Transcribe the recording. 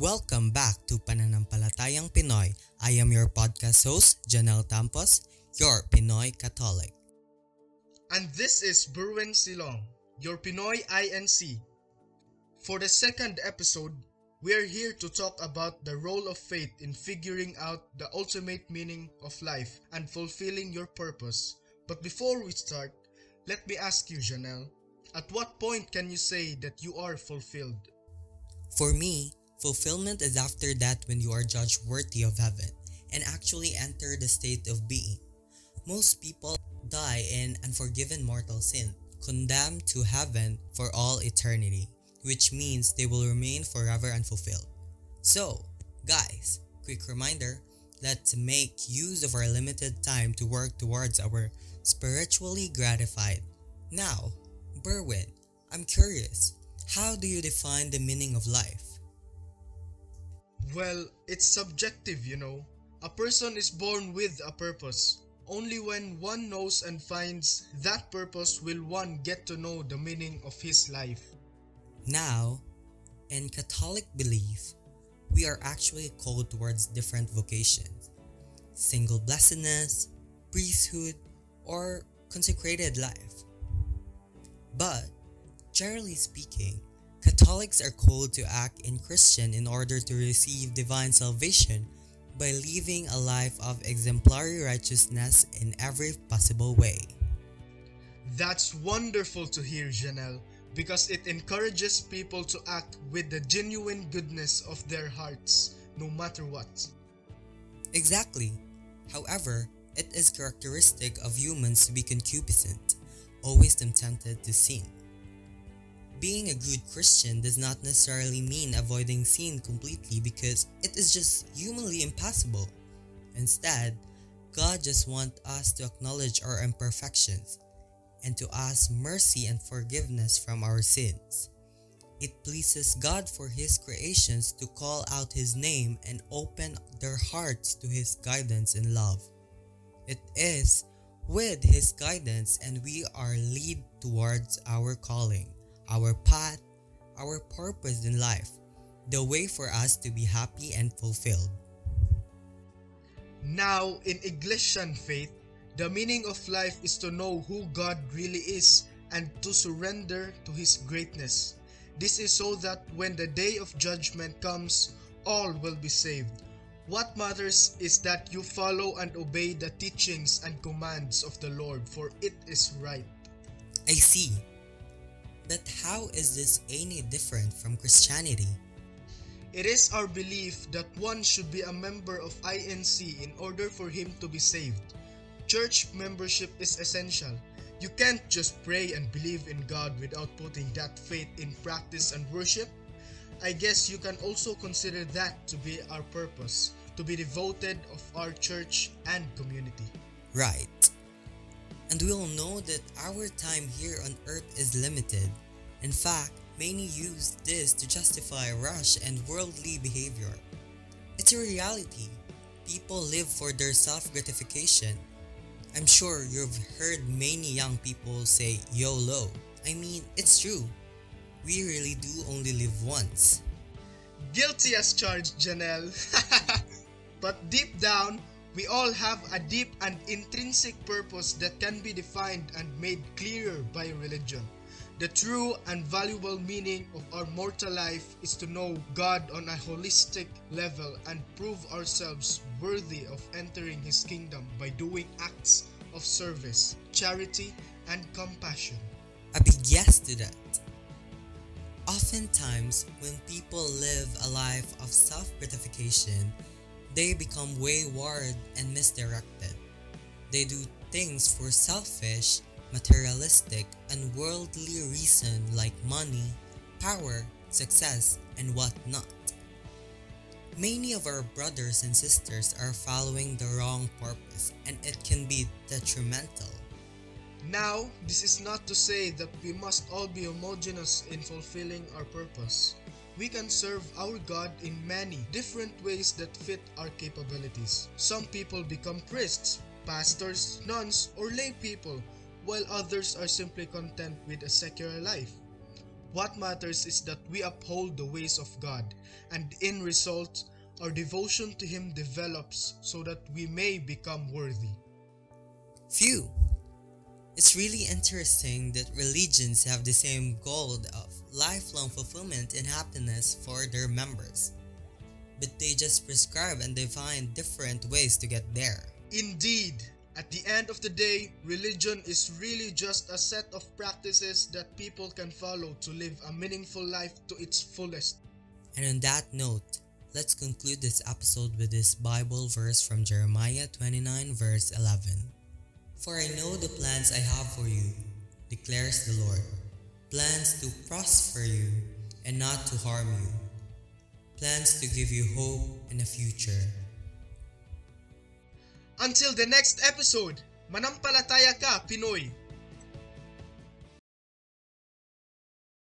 Welcome back to Pananampalatayang Pinoy. I am your podcast host, Janelle Tampos, your Pinoy Catholic. And this is Berwin Silong, your Pinoy INC. For the second episode, we are here to talk about the role of faith in figuring out the ultimate meaning of life and fulfilling your purpose. But before we start, let me ask you, Janelle, at what point can you say that you are fulfilled? For me, fulfillment is after that when you are judged worthy of heaven and actually enter the state of being. Most people die in unforgiven mortal sin, condemned to heaven for all eternity, which means they will remain forever unfulfilled. So, guys, quick reminder let's make use of our limited time to work towards our spiritually gratified. Now, Berwin, I'm curious, how do you define the meaning of life? Well, it's subjective, you know. A person is born with a purpose. Only when one knows and finds that purpose will one get to know the meaning of his life. Now, in Catholic belief, we are actually called towards different vocations single blessedness, priesthood, or consecrated life. But, generally speaking, Catholics are called to act in Christian in order to receive divine salvation by living a life of exemplary righteousness in every possible way. That's wonderful to hear, Janelle, because it encourages people to act with the genuine goodness of their hearts, no matter what. Exactly. However, it is characteristic of humans to be concupiscent, always tempted to sin. Being a good Christian does not necessarily mean avoiding sin completely because it is just humanly impossible. Instead, God just wants us to acknowledge our imperfections and to ask mercy and forgiveness from our sins. It pleases God for His creations to call out His name and open their hearts to His guidance and love. It is with His guidance and we are lead towards our calling our path, our purpose in life, the way for us to be happy and fulfilled. Now, in Iglesian faith, the meaning of life is to know who God really is and to surrender to His greatness. This is so that when the day of judgment comes, all will be saved. What matters is that you follow and obey the teachings and commands of the Lord, for it is right. I see. But how is this any different from Christianity? It is our belief that one should be a member of INC in order for him to be saved. Church membership is essential. You can't just pray and believe in God without putting that faith in practice and worship. I guess you can also consider that to be our purpose, to be devoted of our church and community. Right. And we all know that our time here on earth is limited. In fact, many use this to justify rush and worldly behavior. It's a reality. People live for their self gratification. I'm sure you've heard many young people say YOLO. I mean, it's true. We really do only live once. Guilty as charged, Janelle. but deep down, we all have a deep and intrinsic purpose that can be defined and made clearer by religion. The true and valuable meaning of our mortal life is to know God on a holistic level and prove ourselves worthy of entering His kingdom by doing acts of service, charity, and compassion. A big yes to that. Oftentimes, when people live a life of self gratification, they become wayward and misdirected. They do things for selfish, materialistic, and worldly reason like money, power, success, and whatnot. Many of our brothers and sisters are following the wrong purpose and it can be detrimental. Now, this is not to say that we must all be homogeneous in fulfilling our purpose. We can serve our God in many different ways that fit our capabilities. Some people become priests, pastors, nuns, or lay people, while others are simply content with a secular life. What matters is that we uphold the ways of God, and in result, our devotion to Him develops so that we may become worthy. Phew! It's really interesting that religions have the same goal of lifelong fulfillment and happiness for their members, but they just prescribe and define different ways to get there. Indeed, at the end of the day, religion is really just a set of practices that people can follow to live a meaningful life to its fullest. And on that note, let's conclude this episode with this Bible verse from Jeremiah 29, verse 11. For I know the plans I have for you, declares the Lord plans to prosper you and not to harm you, plans to give you hope and a future. Until the next episode, manampalataya ka, Pinoy!